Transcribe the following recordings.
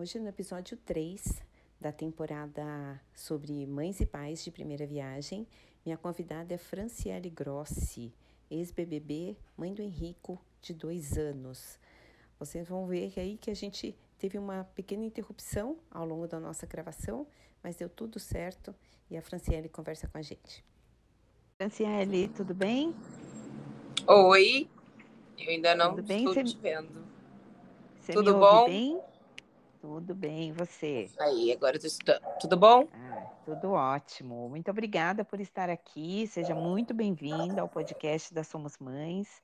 Hoje, no episódio 3 da temporada sobre mães e pais de primeira viagem, minha convidada é Franciele Grossi, ex-BBB, mãe do Henrico, de dois anos. Vocês vão ver aí que a gente teve uma pequena interrupção ao longo da nossa gravação, mas deu tudo certo e a Franciele conversa com a gente. Franciele, tudo bem? Oi, eu ainda não tudo bem? estou Você... te vendo. Você tudo bom? Bem? Tudo bem, você? Aí, agora eu estou... tudo bom? Ah, tudo ótimo. Muito obrigada por estar aqui. Seja muito bem-vinda ao podcast da Somos Mães.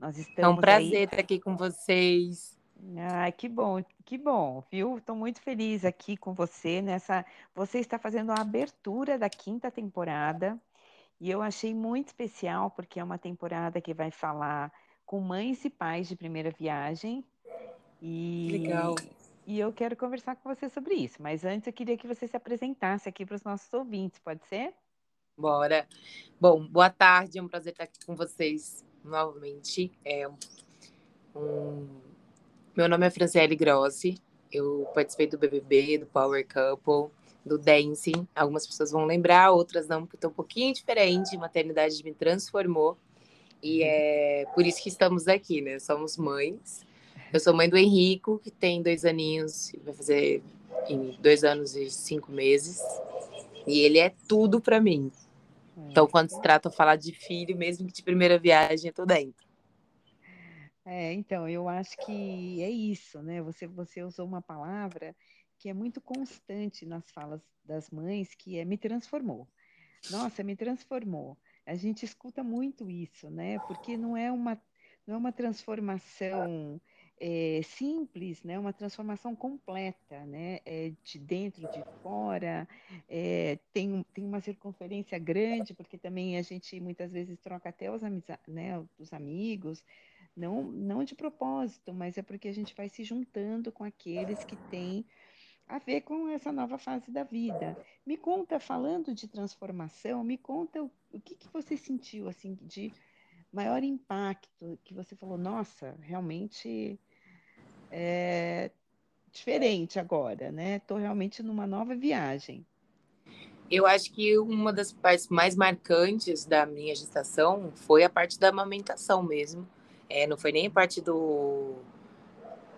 Nós estamos é um prazer aí... estar aqui com vocês. Ai, que bom, que bom, viu? Estou muito feliz aqui com você nessa. Você está fazendo a abertura da quinta temporada e eu achei muito especial porque é uma temporada que vai falar com mães e pais de primeira viagem. E... Legal. E eu quero conversar com você sobre isso. Mas antes eu queria que você se apresentasse aqui para os nossos ouvintes, pode ser? Bora. Bom, boa tarde, é um prazer estar aqui com vocês novamente. É um... Meu nome é Franciele Grossi, eu participei do BBB, do Power Couple, do Dancing. Algumas pessoas vão lembrar, outras não, porque estou um pouquinho diferente. Maternidade me transformou. E é por isso que estamos aqui, né? Somos mães eu sou mãe do Henrico, que tem dois aninhos, vai fazer em dois anos e cinco meses. E ele é tudo para mim. Então, quando se trata de falar de filho, mesmo que de primeira viagem, eu tô dentro. É, então, eu acho que é isso, né? Você, você usou uma palavra que é muito constante nas falas das mães, que é me transformou. Nossa, me transformou. A gente escuta muito isso, né? Porque não é uma, não é uma transformação é, simples, né? Uma transformação completa, né? É, de dentro, de fora, é, tem, tem uma circunferência grande, porque também a gente muitas vezes troca até os, né, os amigos, não, não de propósito, mas é porque a gente vai se juntando com aqueles que têm a ver com essa nova fase da vida. Me conta, falando de transformação, me conta o, o que, que você sentiu assim de maior impacto que você falou, nossa, realmente é diferente agora, né? Estou realmente numa nova viagem. Eu acho que uma das partes mais marcantes da minha gestação foi a parte da amamentação mesmo. É, não foi nem a parte do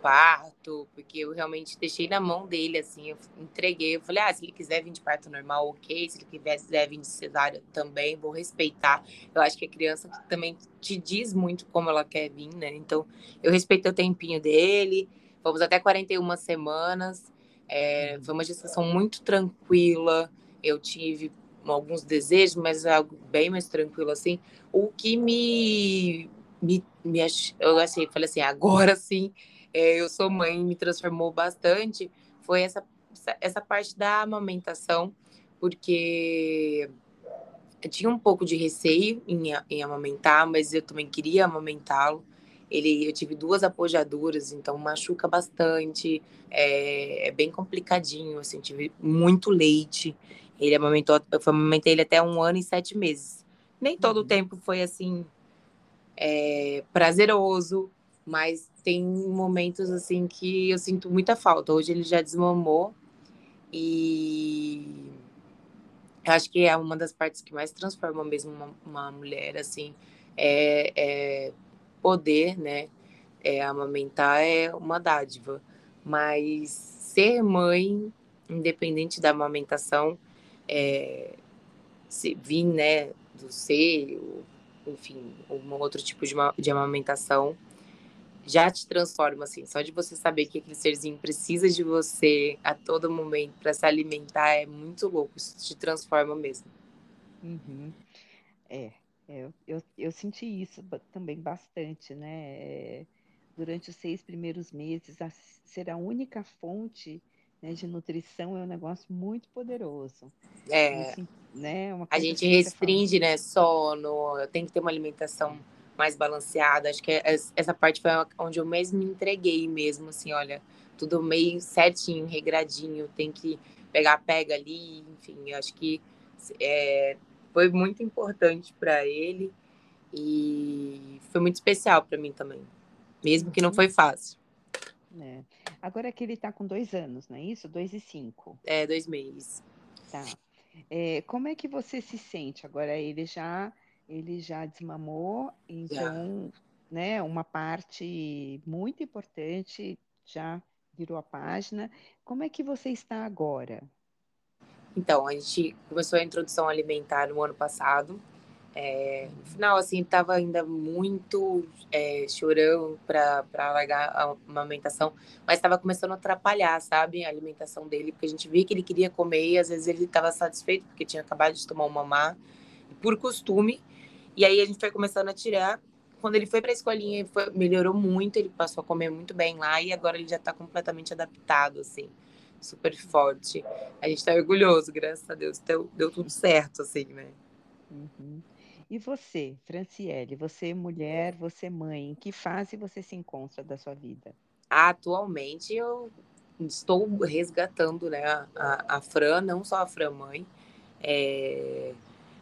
parto, porque eu realmente deixei na mão dele, assim, eu entreguei. Eu falei, ah, se ele quiser vir de parto normal, ok. Se ele quiser vir de cesárea também, vou respeitar. Eu acho que a criança também te diz muito como ela quer vir, né? Então, eu respeitei o tempinho dele, fomos até 41 semanas. É, foi uma gestação muito tranquila. Eu tive alguns desejos, mas algo bem mais tranquilo assim. O que me me, me eu assim, falei assim, agora sim é, eu sou mãe, me transformou bastante, foi essa, essa parte da amamentação, porque eu tinha um pouco de receio em, em amamentar, mas eu também queria amamentá-lo. Ele, eu tive duas apojaduras, então machuca bastante, é, é, bem complicadinho, assim, tive muito leite. Ele amamentou, eu amamentei ele até um ano e sete meses. Nem todo o uhum. tempo foi assim é, prazeroso, mas tem momentos assim que eu sinto muita falta. Hoje ele já desmamou e eu acho que é uma das partes que mais transforma mesmo uma, uma mulher assim é, é, poder, né? É, amamentar é uma dádiva, mas ser mãe, independente da amamentação, é, se vir, né, do seio, enfim, um outro tipo de, de amamentação, já te transforma, assim. Só de você saber que aquele serzinho precisa de você a todo momento para se alimentar é muito louco. Isso te transforma mesmo. Uhum. É, é, eu, eu, eu, senti isso também bastante, né? É, durante os seis primeiros meses, a, ser a única fonte né, de nutrição é um negócio muito poderoso. É. né, a gente restringe, né? Sono, tem que ter uma alimentação mais balanceada. Acho que essa parte foi onde eu mesmo me entreguei mesmo, assim, olha, tudo meio certinho, regradinho, tem que pegar, pega ali, enfim, acho que é, foi muito importante para ele e foi muito especial para mim também, mesmo que não foi fácil. É. Agora que ele está com dois anos, não é isso? Dois e cinco. É, dois meses. Tá. É, como é que você se sente? Agora ele já ele já desmamou, então, já. né, uma parte muito importante já virou a página. Como é que você está agora? Então, a gente começou a introdução alimentar no ano passado. É, no final, assim, estava ainda muito é, chorando para largar a amamentação, mas estava começando a atrapalhar, sabe, a alimentação dele, porque a gente via que ele queria comer e às vezes ele estava satisfeito porque tinha acabado de tomar um mamar, por costume, e aí a gente foi começando a tirar. Quando ele foi para a escolinha, foi, melhorou muito, ele passou a comer muito bem lá e agora ele já está completamente adaptado, assim, super forte. A gente está orgulhoso, graças a Deus, deu, deu tudo certo, assim, né? Uhum. E você, Franciele, você mulher, você mãe, em que fase você se encontra da sua vida? Atualmente eu estou resgatando né, a, a Fran, não só a Fran mãe. É,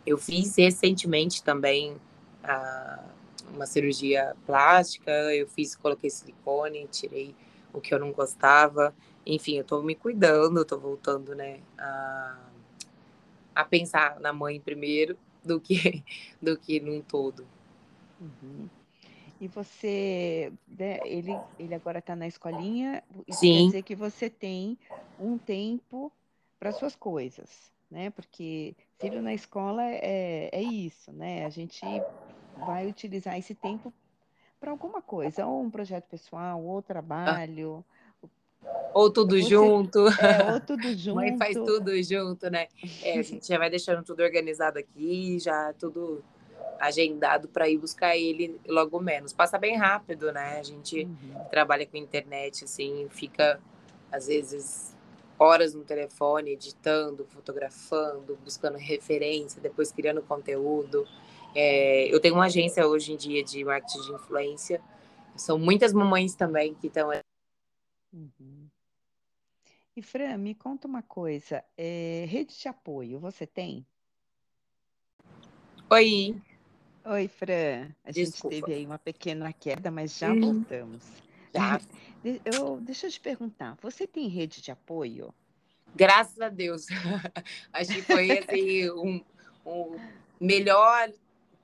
eu fiz recentemente também a, uma cirurgia plástica, eu fiz, coloquei silicone, tirei o que eu não gostava. Enfim, eu estou me cuidando, estou voltando né, a, a pensar na mãe primeiro do que do que num todo. Uhum. E você, né, ele, ele agora está na escolinha, isso Sim. quer dizer que você tem um tempo para suas coisas, né? Porque filho na escola é, é isso, né? A gente vai utilizar esse tempo para alguma coisa, ou um projeto pessoal, ou trabalho, ou tudo Você, junto. É, ou tudo junto. Mãe faz tudo junto, né? É, a gente já vai deixando tudo organizado aqui, já tudo agendado para ir buscar ele logo menos. Passa bem rápido, né? A gente uhum. trabalha com internet, assim, fica às vezes horas no telefone, editando, fotografando, buscando referência, depois criando conteúdo. É, eu tenho uma agência hoje em dia de marketing de influência. São muitas mamães também que estão. Uhum. E Fran, me conta uma coisa, é, rede de apoio, você tem? Oi. Oi, Fran. A Desculpa. gente teve aí uma pequena queda, mas já hum. voltamos. Já. Eu, deixa eu te perguntar, você tem rede de apoio? Graças a Deus. Acho que foi assim, um, um melhor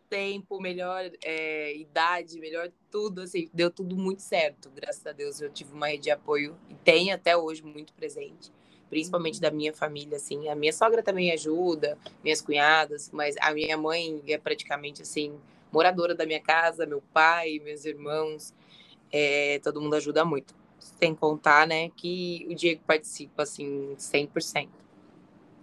tempo, melhor é, idade, melhor tudo, assim, deu tudo muito certo. Graças a Deus eu tive uma rede de apoio e tenho até hoje muito presente, principalmente da minha família, assim. A minha sogra também ajuda, minhas cunhadas, mas a minha mãe é praticamente, assim, moradora da minha casa, meu pai, meus irmãos, é, todo mundo ajuda muito. Sem contar, né, que o Diego participa, assim, 100%.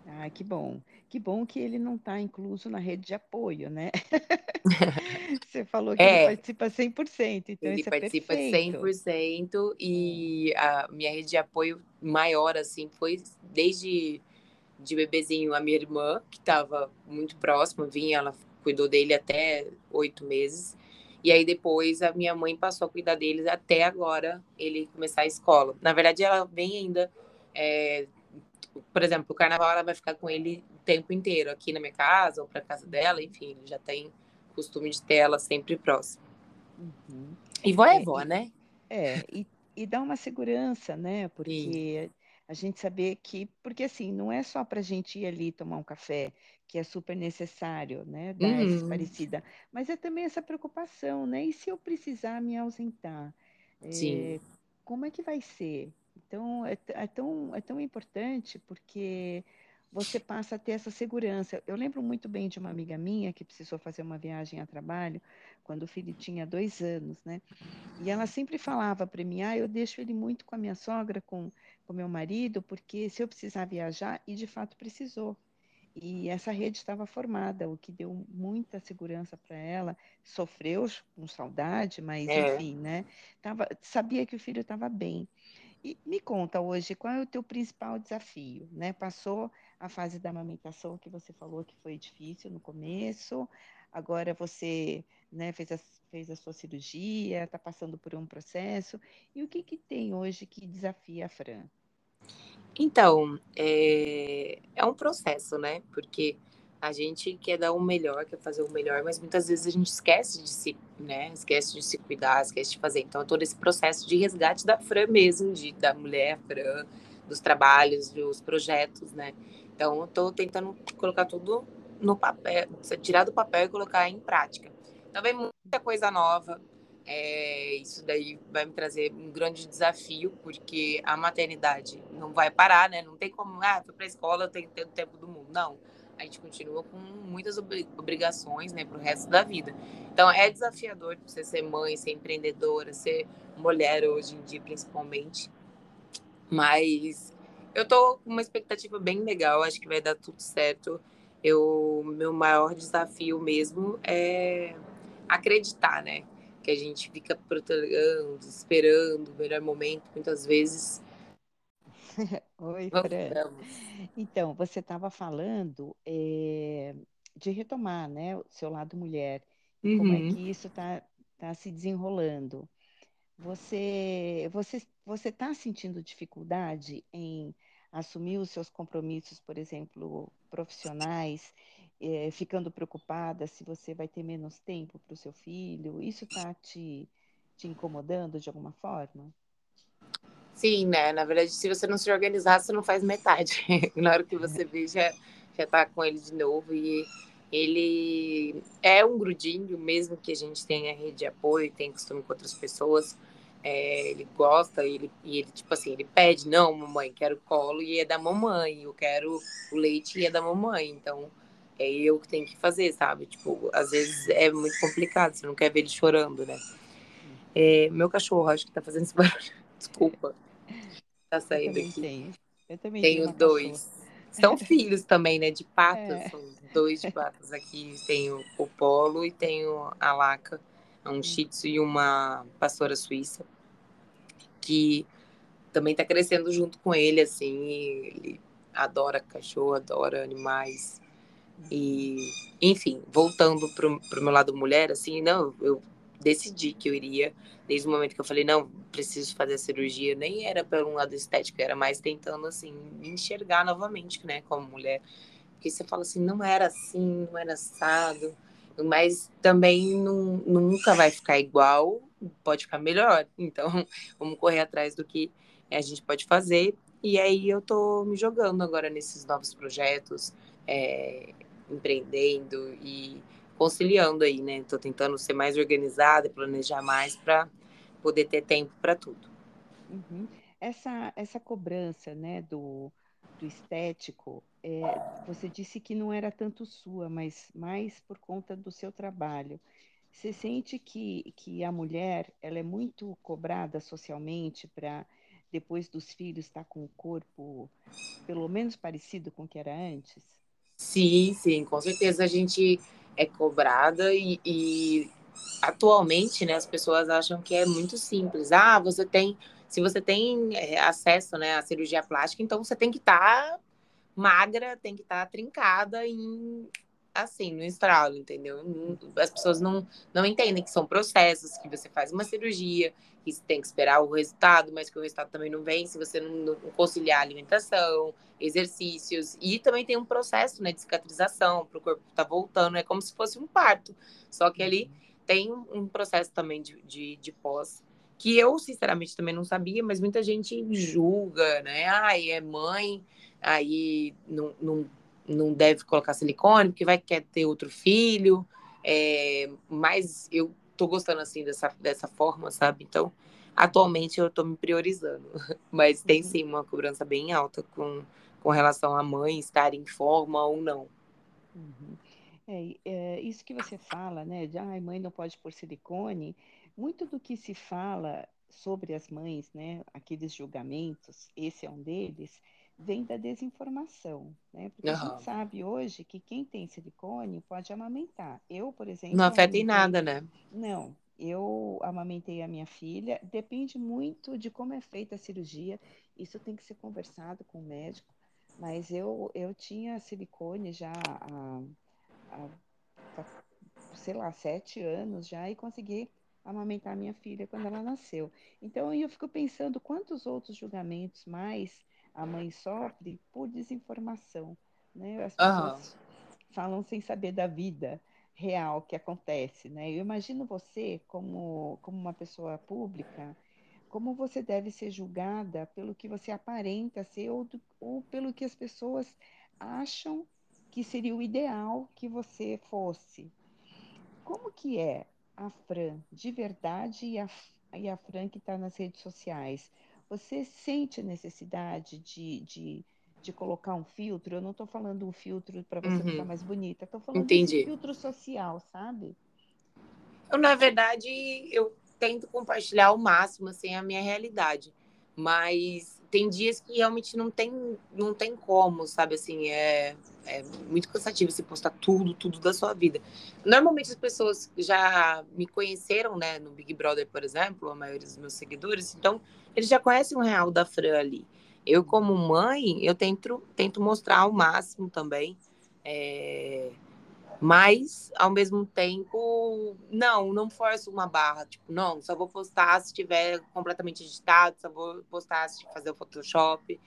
Ah, que bom. Que bom que ele não está incluso na rede de apoio, né? Você falou que é, ele participa 100%, então ele isso é participa perfeito. 100% e a minha rede de apoio maior, assim, foi desde de bebezinho a minha irmã, que estava muito próxima, vinha, ela cuidou dele até oito meses. E aí depois a minha mãe passou a cuidar deles até agora ele começar a escola. Na verdade, ela vem ainda é, por exemplo, o carnaval ela vai ficar com ele o tempo inteiro, aqui na minha casa ou para casa dela, enfim, ele já tem costume de ter ela sempre próxima. Uhum. E vó é, é vó, né? É, e, e dá uma segurança, né? Porque Sim. a gente saber que, porque assim, não é só para a gente ir ali tomar um café, que é super necessário, né? Dar uhum. essa parecida, mas é também essa preocupação, né? E se eu precisar me ausentar? Sim. É, como é que vai ser? Então, é, é, tão, é tão importante porque você passa a ter essa segurança. Eu lembro muito bem de uma amiga minha que precisou fazer uma viagem a trabalho quando o filho tinha dois anos, né? E ela sempre falava para mim, ah, eu deixo ele muito com a minha sogra, com o meu marido, porque se eu precisar viajar, e de fato precisou. E essa rede estava formada, o que deu muita segurança para ela. Sofreu com saudade, mas é. enfim, né? Tava, sabia que o filho estava bem. E me conta hoje, qual é o teu principal desafio? Né? Passou a fase da amamentação que você falou que foi difícil no começo, agora você né, fez, a, fez a sua cirurgia, está passando por um processo. E o que, que tem hoje que desafia a Fran? Então, é, é um processo, né? Porque a gente quer dar o melhor, quer fazer o melhor, mas muitas vezes a gente esquece de se, né? Esquece de se cuidar, esquece de fazer. Então, todo esse processo de resgate da Fran mesmo, de, da mulher Fran, dos trabalhos, dos projetos, né? Então, eu tô tentando colocar tudo no papel, tirar do papel e colocar em prática. Então, vem muita coisa nova. É, isso daí vai me trazer um grande desafio, porque a maternidade não vai parar, né? Não tem como, ah, fui para a escola, eu tenho o tempo do mundo. Não a gente continua com muitas obrigações, né, para o resto da vida. Então, é desafiador você ser mãe, ser empreendedora, ser mulher hoje em dia, principalmente. Mas eu tô com uma expectativa bem legal, acho que vai dar tudo certo. Eu, meu maior desafio mesmo é acreditar, né? Que a gente fica protelando, esperando o melhor momento, muitas vezes Oi, Fran. Então, você estava falando é, de retomar, né, o seu lado mulher. Uhum. Como é uhum. que isso está tá se desenrolando? Você você você está sentindo dificuldade em assumir os seus compromissos, por exemplo, profissionais, é, ficando preocupada se você vai ter menos tempo para o seu filho? Isso está te, te incomodando de alguma forma? Sim, né? Na verdade, se você não se organizar, você não faz metade. Na hora que você vê, já, já tá com ele de novo. E ele é um grudinho, mesmo que a gente tenha rede de apoio, tenha costume com outras pessoas. É, ele gosta e ele, e ele, tipo assim, ele pede, não, mamãe, quero colo e é da mamãe, eu quero o leite e é da mamãe. Então, é eu que tenho que fazer, sabe? Tipo, às vezes é muito complicado, você não quer ver ele chorando, né? É, meu cachorro, acho que tá fazendo esse barulho. Desculpa. Tá saindo eu aqui. Tenho. Eu também tenho, dois. Cachorra. São filhos também, né? De patas. É. São dois de patas aqui. Tenho o Polo e tenho a Laca. Um hum. Shih Tzu e uma pastora suíça. Que também tá crescendo junto com ele, assim. Ele adora cachorro, adora animais. E, enfim, voltando pro, pro meu lado mulher, assim, não, eu decidi que eu iria, desde o momento que eu falei, não, preciso fazer a cirurgia, nem era pelo lado estético, era mais tentando, assim, me enxergar novamente, né, como mulher. Porque você fala assim, não era assim, não era assado, mas também não, nunca vai ficar igual, pode ficar melhor. Então, vamos correr atrás do que a gente pode fazer. E aí eu tô me jogando agora nesses novos projetos, é, empreendendo e conciliando aí, né? Estou tentando ser mais organizada planejar mais para poder ter tempo para tudo. Uhum. Essa, essa cobrança, né, do, do estético, é, você disse que não era tanto sua, mas mais por conta do seu trabalho. Você sente que, que a mulher ela é muito cobrada socialmente para depois dos filhos estar tá com o corpo pelo menos parecido com o que era antes? Sim, sim, com certeza a gente é cobrada e, e, atualmente, né, as pessoas acham que é muito simples. Ah, você tem, se você tem é, acesso, né, à cirurgia plástica, então você tem que estar tá magra, tem que estar tá trincada em assim, no estralo, entendeu? As pessoas não, não entendem que são processos, que você faz uma cirurgia, que você tem que esperar o resultado, mas que o resultado também não vem se você não, não conciliar alimentação, exercícios. E também tem um processo né, de cicatrização para o corpo estar tá voltando, é como se fosse um parto. Só que ali uhum. tem um processo também de, de, de pós, que eu, sinceramente, também não sabia, mas muita gente julga, né? Ai, é mãe, aí não, não, não deve colocar silicone, porque vai querer ter outro filho. É, mas eu tô gostando assim dessa, dessa forma, sabe? Então, atualmente eu tô me priorizando. Mas tem uhum. sim uma cobrança bem alta com, com relação à mãe estar em forma ou não. Uhum. É, é, isso que você fala, né, de ah, mãe não pode pôr silicone, muito do que se fala sobre as mães, né, aqueles julgamentos, esse é um deles, vem da desinformação, né? Porque uhum. a gente sabe hoje que quem tem silicone pode amamentar. Eu, por exemplo. Não afeta em nada, né? Não. Eu amamentei a minha filha, depende muito de como é feita a cirurgia. Isso tem que ser conversado com o médico. Mas eu, eu tinha silicone já há, há, sei lá, sete anos já e consegui amamentar a minha filha quando ela nasceu. Então eu fico pensando quantos outros julgamentos mais a mãe sofre por desinformação. Né? As pessoas falam sem saber da vida real que acontece, né? Eu imagino você como, como uma pessoa pública, como você deve ser julgada pelo que você aparenta ser ou, do, ou pelo que as pessoas acham que seria o ideal que você fosse. Como que é a Fran de verdade e a, e a Fran que está nas redes sociais? Você sente a necessidade de, de, de colocar um filtro? Eu não estou falando um filtro para você uhum. ficar mais bonita, estou falando de um filtro social, sabe? Eu, na verdade, eu tento compartilhar ao máximo assim, a minha realidade. Mas tem dias que realmente não tem, não tem como, sabe? Assim, é, é muito cansativo você postar tudo, tudo da sua vida. Normalmente as pessoas já me conheceram, né, no Big Brother, por exemplo, a maioria dos meus seguidores, então eles já conhecem o real da Fran ali. Eu, como mãe, eu tento, tento mostrar ao máximo também. É mas, ao mesmo tempo, não, não forço uma barra. Tipo, não, só vou postar se estiver completamente editado, só vou postar se fazer o Photoshop.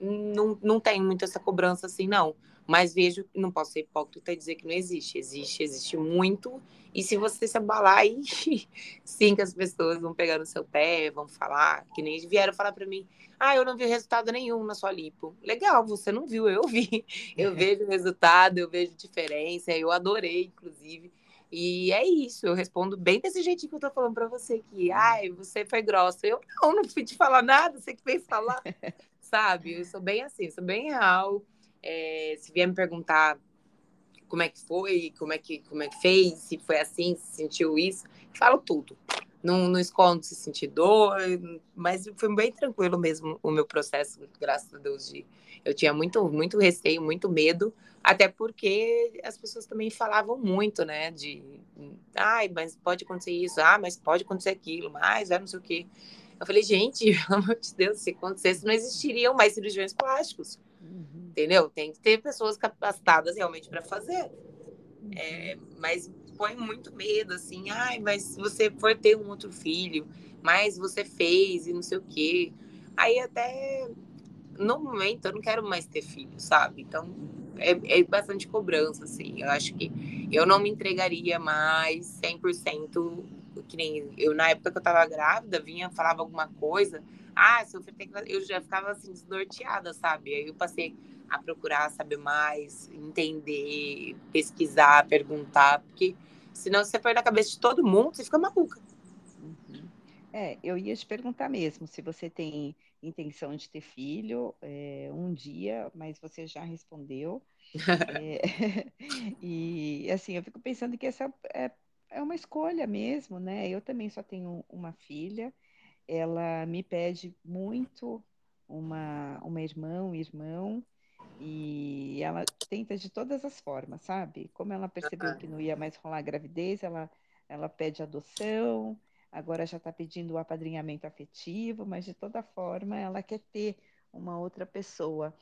Não, não tenho muito essa cobrança assim, não. Mas vejo, não posso ser hipócrita e dizer que não existe. Existe, existe muito. E se você se abalar, aí sim que as pessoas vão pegar no seu pé, vão falar, que nem vieram falar para mim, ah, eu não vi resultado nenhum na sua lipo. Legal, você não viu, eu vi. Eu vejo resultado, eu vejo diferença, eu adorei, inclusive. E é isso, eu respondo bem desse jeitinho que eu tô falando para você aqui. Ai, você foi grossa. Eu não, não fui te falar nada, você que fez falar. Sabe? Eu sou bem assim, sou bem real. É, se vier me perguntar como é que foi, como é que, como é que fez, se foi assim, se sentiu isso, falo tudo não, não escondo se sentir dor, mas foi bem tranquilo mesmo o meu processo, graças a Deus. De, eu tinha muito, muito receio, muito medo, até porque as pessoas também falavam muito, né? De, ai, mas pode acontecer isso, ah, mas pode acontecer aquilo, mas é não sei o quê. Eu falei, gente, pelo amor de Deus, se acontecesse, não existiriam mais cirurgiões plásticos. Uhum. Entendeu? Tem que ter pessoas capacitadas realmente para fazer. É, mas põe muito medo, assim, ai, mas você for ter um outro filho, mas você fez e não sei o quê. Aí até no momento eu não quero mais ter filho, sabe? Então é, é bastante cobrança, assim. Eu acho que eu não me entregaria mais 100%, que nem eu, na época que eu tava grávida, vinha, falava alguma coisa, ah, tem que eu já ficava assim, desnorteada, sabe? Aí eu passei a procurar saber mais, entender, pesquisar, perguntar, porque Senão, se você põe na cabeça de todo mundo, você fica maluca. Uhum. É, eu ia te perguntar mesmo se você tem intenção de ter filho é, um dia, mas você já respondeu. é, e assim, eu fico pensando que essa é, é uma escolha mesmo, né? Eu também só tenho uma filha, ela me pede muito uma, uma irmã, um irmão, e ela tenta de todas as formas, sabe? Como ela percebeu que não ia mais rolar gravidez, ela, ela pede adoção, agora já está pedindo o apadrinhamento afetivo, mas de toda forma ela quer ter uma outra pessoa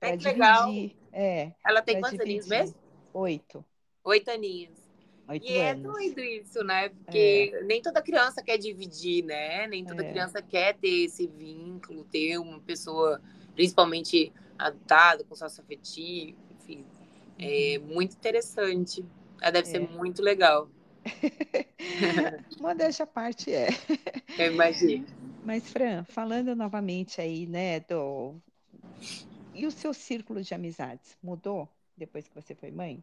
para dividir. Legal. É, ela tem quantos dividir. aninhos mesmo? Oito. Oito aninhos. Oito e é anos. é doido isso, né? Porque é. nem toda criança quer dividir, né? Nem toda é. criança quer ter esse vínculo, ter uma pessoa, principalmente adotado, com sócio afetivo, enfim. É uhum. muito interessante. Ela deve é. ser muito legal. Modéstia à parte é. Eu imagino. Mas, Fran, falando novamente aí, né, do... E o seu círculo de amizades mudou depois que você foi mãe?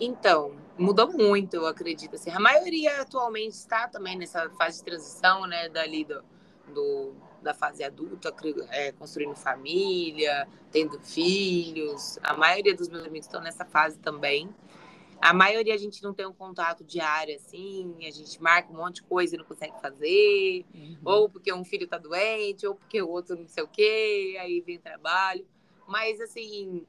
Então, mudou muito, eu acredito. Assim, a maioria atualmente está também nessa fase de transição, né, dali do, do da fase adulta, é, construindo família, tendo filhos. A maioria dos meus amigos estão nessa fase também. A maioria a gente não tem um contato diário assim, a gente marca um monte de coisa e não consegue fazer, uhum. ou porque um filho tá doente, ou porque o outro não sei o quê, aí vem trabalho. Mas assim,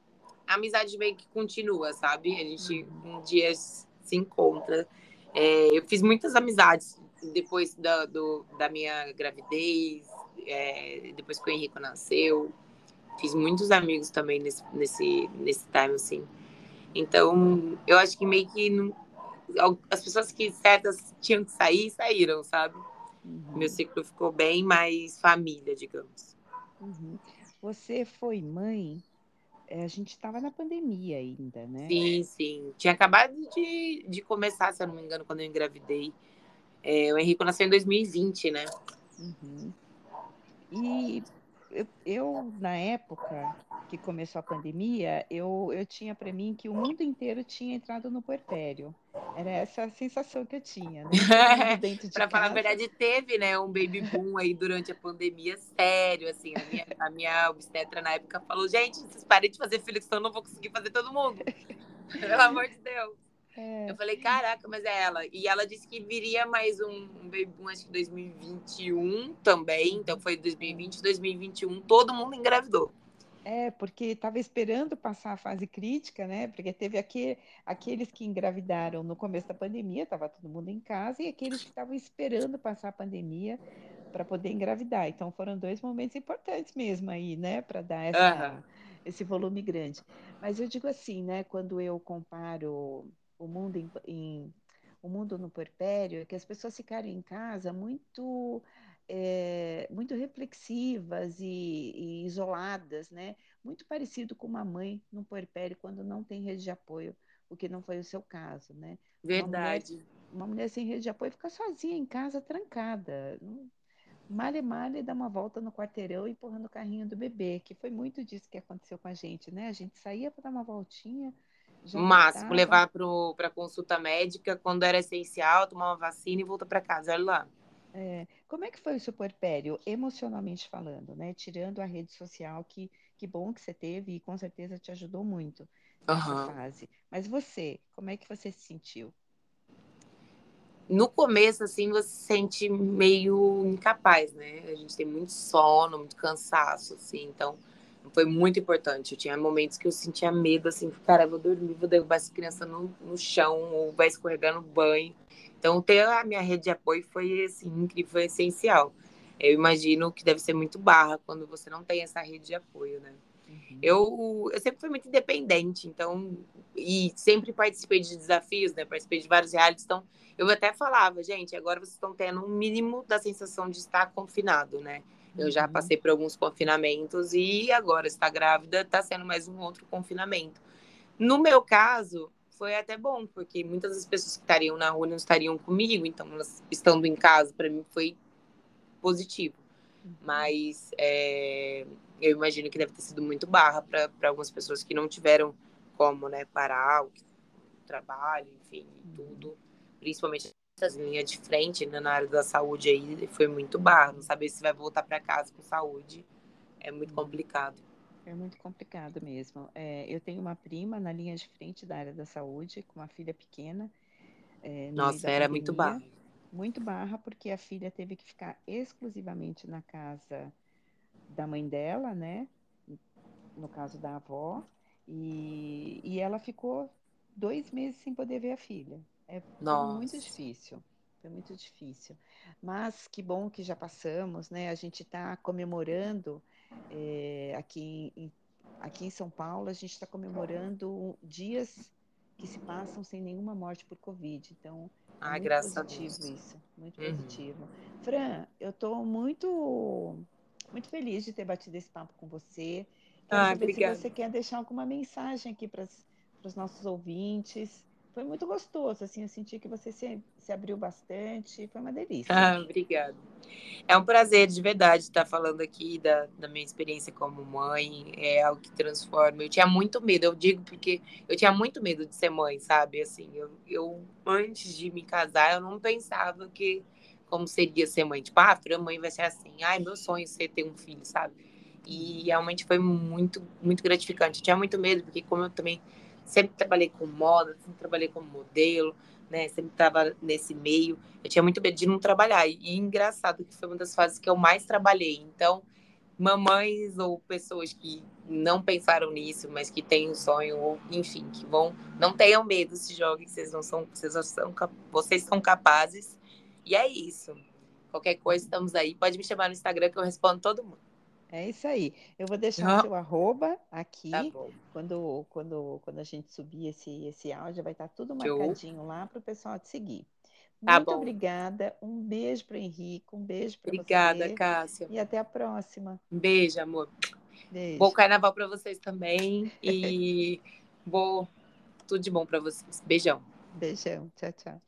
a amizade meio que continua, sabe? A gente uhum. um dia se encontra. É, eu fiz muitas amizades depois da, do, da minha gravidez, é, depois que o Henrique nasceu. Fiz muitos amigos também nesse, nesse, nesse time, assim. Então, eu acho que meio que não, as pessoas que certas tinham que sair, saíram, sabe? Uhum. Meu ciclo ficou bem mais família, digamos. Uhum. Você foi mãe a gente estava na pandemia ainda, né? Sim, sim. Tinha acabado de, de começar, se eu não me engano, quando eu engravidei. É, o Henrique nasceu em 2020, né? Uhum. E eu, eu, na época que começou a pandemia, eu, eu tinha para mim que o mundo inteiro tinha entrado no puerpério. Era essa a sensação que eu tinha, né? de Para falar a verdade, teve, né, um baby boom aí durante a pandemia, sério, assim, a minha, a minha obstetra na época falou, gente, vocês parem de fazer filho, senão eu não vou conseguir fazer todo mundo. Pelo amor de Deus. É. Eu falei, caraca, mas é ela. E ela disse que viria mais um, um baby boom, acho que 2021 também. Então foi 2020, 2021, todo mundo engravidou. É, porque estava esperando passar a fase crítica, né? Porque teve aqui, aqueles que engravidaram no começo da pandemia, estava todo mundo em casa, e aqueles que estavam esperando passar a pandemia para poder engravidar. Então foram dois momentos importantes mesmo aí, né? Para dar essa, uhum. esse volume grande. Mas eu digo assim, né? Quando eu comparo o mundo em, em o mundo no puerpério, é que as pessoas ficaram em casa muito é, muito reflexivas e, e, isoladas, né? Muito parecido com uma mãe no puerpério quando não tem rede de apoio, o que não foi o seu caso, né? Verdade. Uma mulher, uma mulher sem rede de apoio fica sozinha em casa, trancada. Male, male, dá uma volta no quarteirão empurrando o carrinho do bebê, que foi muito disso que aconteceu com a gente, né? A gente saía para dar uma voltinha, já máximo, levar para consulta médica quando era essencial, tomar uma vacina e voltar para casa, olha lá. É, como é que foi o seu puerpério, emocionalmente falando, né? Tirando a rede social, que, que bom que você teve e com certeza te ajudou muito nessa uhum. fase. Mas você, como é que você se sentiu? No começo, assim, você se sente meio incapaz, né? A gente tem muito sono, muito cansaço, assim, então foi muito importante. Eu tinha momentos que eu sentia medo, assim, cara, vou dormir, vou derrubar essa criança no, no chão, ou vai escorregar no banho. Então, ter a minha rede de apoio foi assim, incrível, foi essencial. Eu imagino que deve ser muito barra quando você não tem essa rede de apoio, né? Uhum. Eu, eu sempre fui muito independente, então, e sempre participei de desafios, né? Participei de vários realities, então eu até falava, gente, agora vocês estão tendo um mínimo da sensação de estar confinado, né? Eu já uhum. passei por alguns confinamentos e agora está grávida, está sendo mais um outro confinamento. No meu caso, foi até bom, porque muitas das pessoas que estariam na rua não estariam comigo, então elas estando em casa, para mim foi positivo. Uhum. Mas é, eu imagino que deve ter sido muito barra para algumas pessoas que não tiveram como né, parar o, trabalho, enfim, uhum. tudo. Principalmente linha de frente né, na área da saúde aí, foi muito barra. Não saber se vai voltar para casa com saúde é muito uhum. complicado. É muito complicado mesmo. É, eu tenho uma prima na linha de frente da área da saúde, com uma filha pequena. É, Nossa, era muito barra. Muito barra, porque a filha teve que ficar exclusivamente na casa da mãe dela, né? No caso da avó. E, e ela ficou dois meses sem poder ver a filha. É muito difícil. Foi muito difícil. Mas que bom que já passamos, né? A gente está comemorando é, aqui, em, aqui em São Paulo, a gente está comemorando dias que se passam sem nenhuma morte por Covid. Então, é ah, muito positivo isso, muito uhum. positivo. Fran, eu estou muito, muito feliz de ter batido esse papo com você. Quero ah, saber obrigada. se você quer deixar alguma mensagem aqui para os nossos ouvintes. Foi muito gostoso, assim, eu senti que você se, se abriu bastante, foi uma delícia. Ah, obrigada. É um prazer, de verdade, estar falando aqui da, da minha experiência como mãe, é algo que transforma. Eu tinha muito medo, eu digo porque eu tinha muito medo de ser mãe, sabe? Assim, eu, eu antes de me casar, eu não pensava que como seria ser mãe. Tipo, ah, a mãe vai ser assim. Ai, meu sonho é ser ter um filho, sabe? E realmente foi muito, muito gratificante. Eu tinha muito medo, porque como eu também sempre trabalhei com moda, sempre trabalhei como modelo, né? Sempre estava nesse meio. Eu tinha muito medo de não trabalhar. E, engraçado que foi uma das fases que eu mais trabalhei. Então, mamães ou pessoas que não pensaram nisso, mas que têm um sonho, ou enfim, que vão, não tenham medo, se joguem, vocês não são, vocês são, vocês são capazes. E é isso. Qualquer coisa, estamos aí. Pode me chamar no Instagram que eu respondo todo mundo. É isso aí. Eu vou deixar o seu arroba aqui. Tá quando, quando, quando a gente subir esse, esse áudio, vai estar tudo marcadinho lá para o pessoal te seguir. Tá Muito bom. obrigada. Um beijo para o Henrique, um beijo para você. Obrigada, Cássia. E até a próxima. Um beijo, amor. Beijo. Bom carnaval para vocês também. E bom, tudo de bom para vocês. Beijão. Beijão. Tchau, tchau.